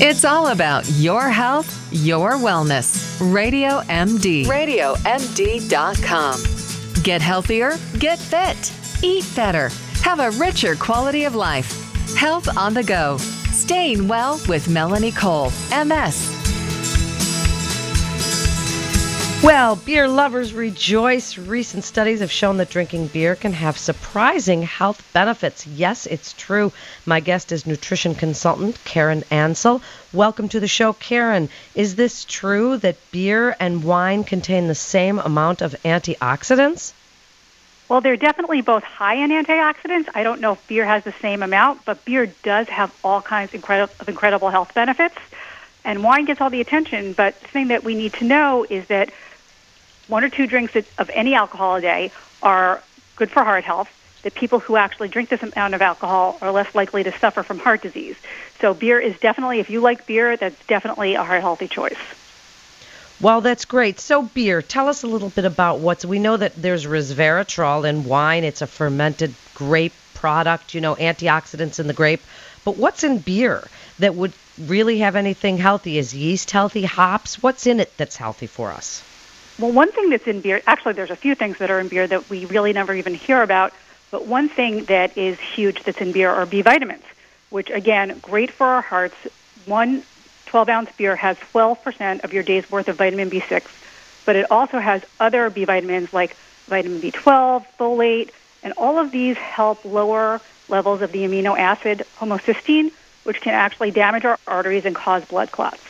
It's all about your health, your wellness. Radio MD. RadioMD.com. Get healthier, get fit, eat better, have a richer quality of life. Health on the go. Staying well with Melanie Cole, MS. Well, beer lovers rejoice. Recent studies have shown that drinking beer can have surprising health benefits. Yes, it's true. My guest is nutrition consultant Karen Ansel. Welcome to the show, Karen. Is this true that beer and wine contain the same amount of antioxidants? Well, they're definitely both high in antioxidants. I don't know if beer has the same amount, but beer does have all kinds of incredible health benefits. And wine gets all the attention, but the thing that we need to know is that one or two drinks of any alcohol a day are good for heart health, that people who actually drink this amount of alcohol are less likely to suffer from heart disease. So beer is definitely, if you like beer, that's definitely a heart healthy choice. Well, that's great. So, beer, tell us a little bit about what's. We know that there's resveratrol in wine. It's a fermented grape product, you know, antioxidants in the grape. But what's in beer that would really have anything healthy? Is yeast healthy? Hops? What's in it that's healthy for us? Well, one thing that's in beer, actually, there's a few things that are in beer that we really never even hear about. But one thing that is huge that's in beer are B vitamins, which, again, great for our hearts. One 12 ounce beer has 12% of your day's worth of vitamin B6, but it also has other B vitamins like vitamin B12, folate, and all of these help lower levels of the amino acid homocysteine, which can actually damage our arteries and cause blood clots.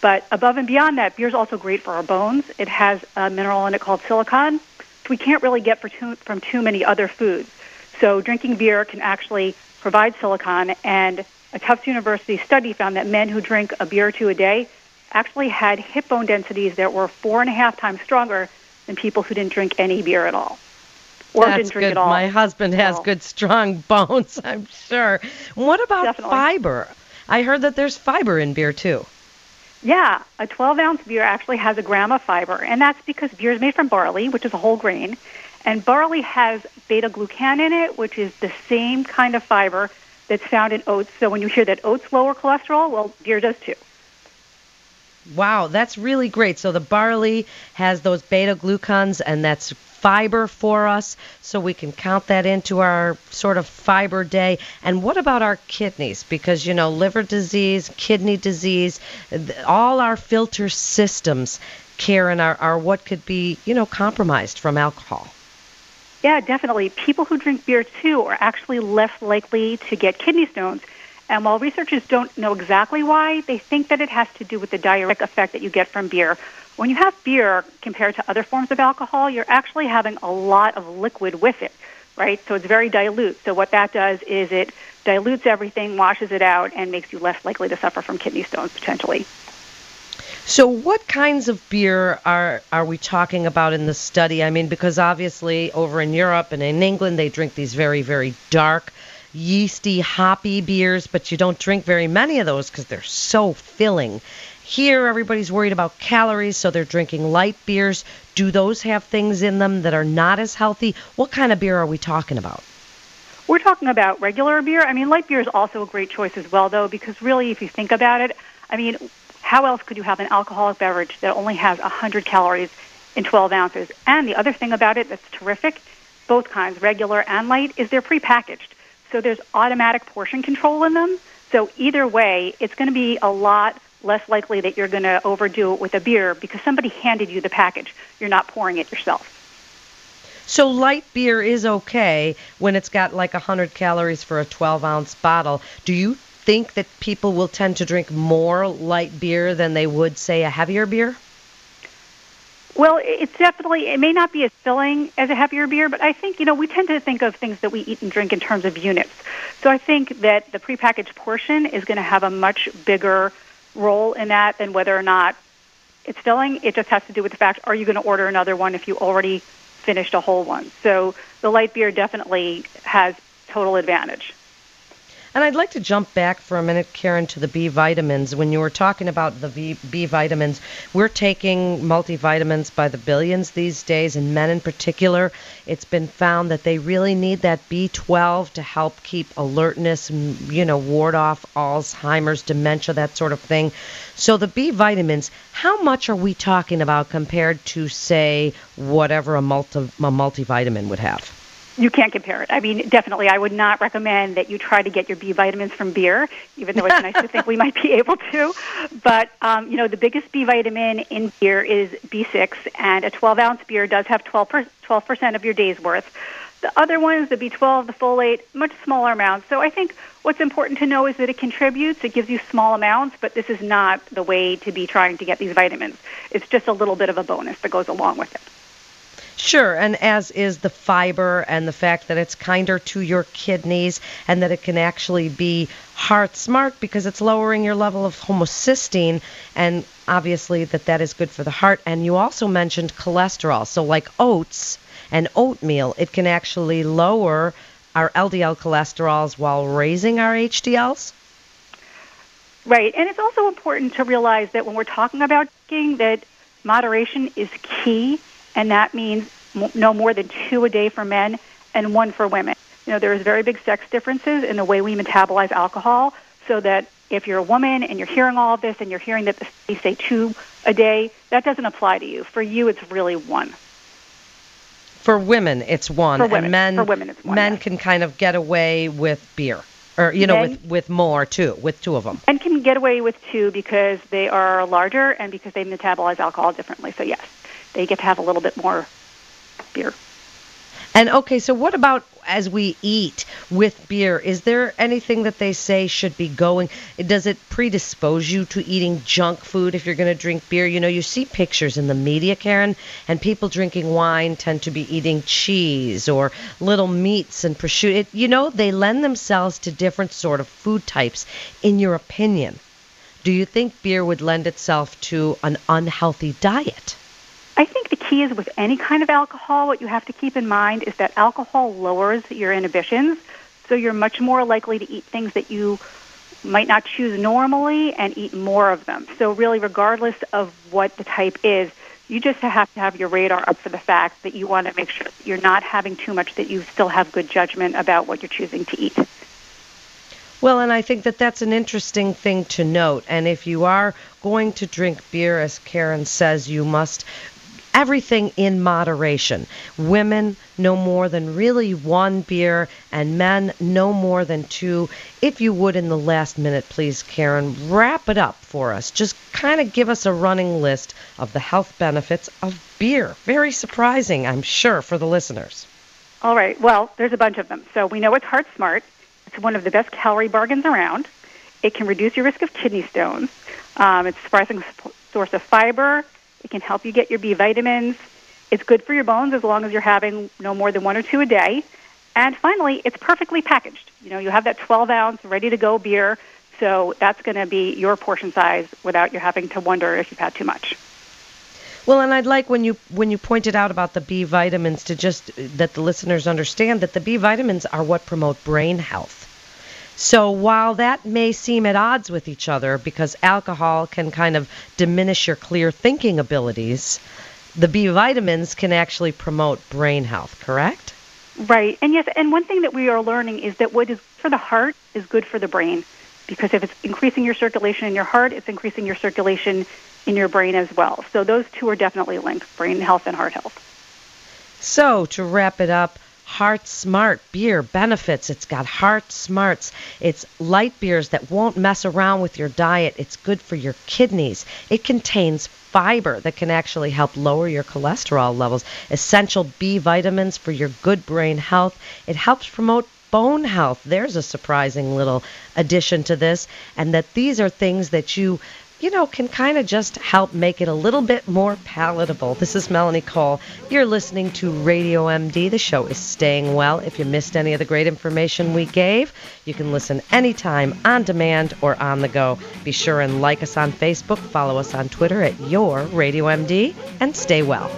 But above and beyond that, beer is also great for our bones. It has a mineral in it called silicon, which we can't really get too, from too many other foods. So drinking beer can actually provide silicon, and a Tufts University study found that men who drink a beer or two a day actually had hip bone densities that were four and a half times stronger than people who didn't drink any beer at all. Or That's didn't drink good. at all. My husband has good, strong bones, I'm sure. What about Definitely. fiber? I heard that there's fiber in beer too. Yeah, a 12 ounce beer actually has a gram of fiber, and that's because beer is made from barley, which is a whole grain, and barley has beta glucan in it, which is the same kind of fiber that's found in oats. So when you hear that oats lower cholesterol, well, beer does too. Wow, that's really great. So the barley has those beta glucans, and that's fiber for us, so we can count that into our sort of fiber day. And what about our kidneys? Because, you know, liver disease, kidney disease, all our filter systems, Karen, are, are what could be, you know, compromised from alcohol. Yeah, definitely. People who drink beer too are actually less likely to get kidney stones. And while researchers don't know exactly why, they think that it has to do with the diuretic effect that you get from beer. When you have beer compared to other forms of alcohol, you're actually having a lot of liquid with it, right? So it's very dilute. So what that does is it dilutes everything, washes it out, and makes you less likely to suffer from kidney stones potentially. So, what kinds of beer are are we talking about in the study? I mean, because obviously over in Europe and in England they drink these very very dark, yeasty, hoppy beers, but you don't drink very many of those because they're so filling. Here, everybody's worried about calories, so they're drinking light beers. Do those have things in them that are not as healthy? What kind of beer are we talking about? We're talking about regular beer. I mean, light beer is also a great choice as well, though, because really, if you think about it, I mean, how else could you have an alcoholic beverage that only has 100 calories in 12 ounces? And the other thing about it that's terrific, both kinds, regular and light, is they're prepackaged. So there's automatic portion control in them. So either way, it's going to be a lot less likely that you're going to overdo it with a beer because somebody handed you the package. You're not pouring it yourself. So light beer is okay when it's got like 100 calories for a 12 ounce bottle. Do you think that people will tend to drink more light beer than they would, say, a heavier beer? Well, it's definitely, it may not be as filling as a heavier beer, but I think, you know, we tend to think of things that we eat and drink in terms of units. So I think that the prepackaged portion is going to have a much bigger role in that than whether or not it's filling. It just has to do with the fact, are you going to order another one if you already finished a whole one? So the light beer definitely has total advantage. And I'd like to jump back for a minute, Karen, to the B vitamins. When you were talking about the B, vitamins, we're taking multivitamins by the billions these days, and men in particular. It's been found that they really need that B12 to help keep alertness, you know, ward off Alzheimer's, dementia, that sort of thing. So the B vitamins, how much are we talking about compared to, say, whatever a, multi, a multivitamin would have? You can't compare it. I mean, definitely, I would not recommend that you try to get your B vitamins from beer, even though it's nice to think we might be able to. But um, you know, the biggest B vitamin in beer is B6, and a 12 ounce beer does have 12 percent of your day's worth. The other ones, the B12, the folate, much smaller amounts. So I think what's important to know is that it contributes. It gives you small amounts, but this is not the way to be trying to get these vitamins. It's just a little bit of a bonus that goes along with it. Sure, and as is the fiber and the fact that it's kinder to your kidneys and that it can actually be heart smart because it's lowering your level of homocysteine and obviously that that is good for the heart and you also mentioned cholesterol. So like oats and oatmeal, it can actually lower our LDL cholesterols while raising our HDLs. Right, and it's also important to realize that when we're talking about drinking that moderation is key and that means no more than two a day for men and one for women. You know, there's very big sex differences in the way we metabolize alcohol, so that if you're a woman and you're hearing all of this and you're hearing that they say two a day, that doesn't apply to you. For you, it's really one. For women, it's one, for women, and men for women, it's one, men yes. can kind of get away with beer, or you know, men, with with more too, with two of them. And can get away with two because they are larger and because they metabolize alcohol differently. So yes they get to have a little bit more beer. And okay, so what about as we eat with beer? Is there anything that they say should be going? Does it predispose you to eating junk food if you're going to drink beer? You know, you see pictures in the media, Karen, and people drinking wine tend to be eating cheese or little meats and prosciutto. It, you know, they lend themselves to different sort of food types. In your opinion, do you think beer would lend itself to an unhealthy diet? I think the key is with any kind of alcohol, what you have to keep in mind is that alcohol lowers your inhibitions, so you're much more likely to eat things that you might not choose normally and eat more of them. So really, regardless of what the type is, you just have to have your radar up for the fact that you want to make sure you're not having too much, that you still have good judgment about what you're choosing to eat. Well, and I think that that's an interesting thing to note. And if you are going to drink beer, as Karen says, you must everything in moderation. Women no more than really one beer, and men no more than two. If you would, in the last minute, please, Karen, wrap it up for us. Just kind of give us a running list of the health benefits of beer. Very surprising, I'm sure, for the listeners. All right. Well, there's a bunch of them. So we know it's heart smart. It's one of the best calorie bargains around. It can reduce your risk of kidney stones. Um, it's a surprising source of fiber. It can help you get your B vitamins. It's good for your bones as long as you're having no more than one or two a day. And finally, it's perfectly packaged. You know, you have that 12 ounce ready to go beer, so that's going to be your portion size without you having to wonder if you've had too much. Well, and I'd like when you when you pointed out about the B vitamins to just that the listeners understand that the B vitamins are what promote brain health. So while that may seem at odds with each other because alcohol can kind of diminish your clear thinking abilities, the B vitamins can actually promote brain health, correct? Right. And yes, and one thing that we are learning is that what is for the heart is good for the brain because if it's increasing your circulation in your heart, it's increasing your circulation in your brain as well. So those two are definitely linked, brain health and heart health. So, to wrap it up, Heart Smart beer benefits. It's got Heart Smarts. It's light beers that won't mess around with your diet. It's good for your kidneys. It contains fiber that can actually help lower your cholesterol levels, essential B vitamins for your good brain health. It helps promote bone health. There's a surprising little addition to this, and that these are things that you you know, can kind of just help make it a little bit more palatable. This is Melanie Cole. You're listening to Radio MD. The show is Staying Well. If you missed any of the great information we gave, you can listen anytime on demand or on the go. Be sure and like us on Facebook, follow us on Twitter at Your Radio MD, and stay well.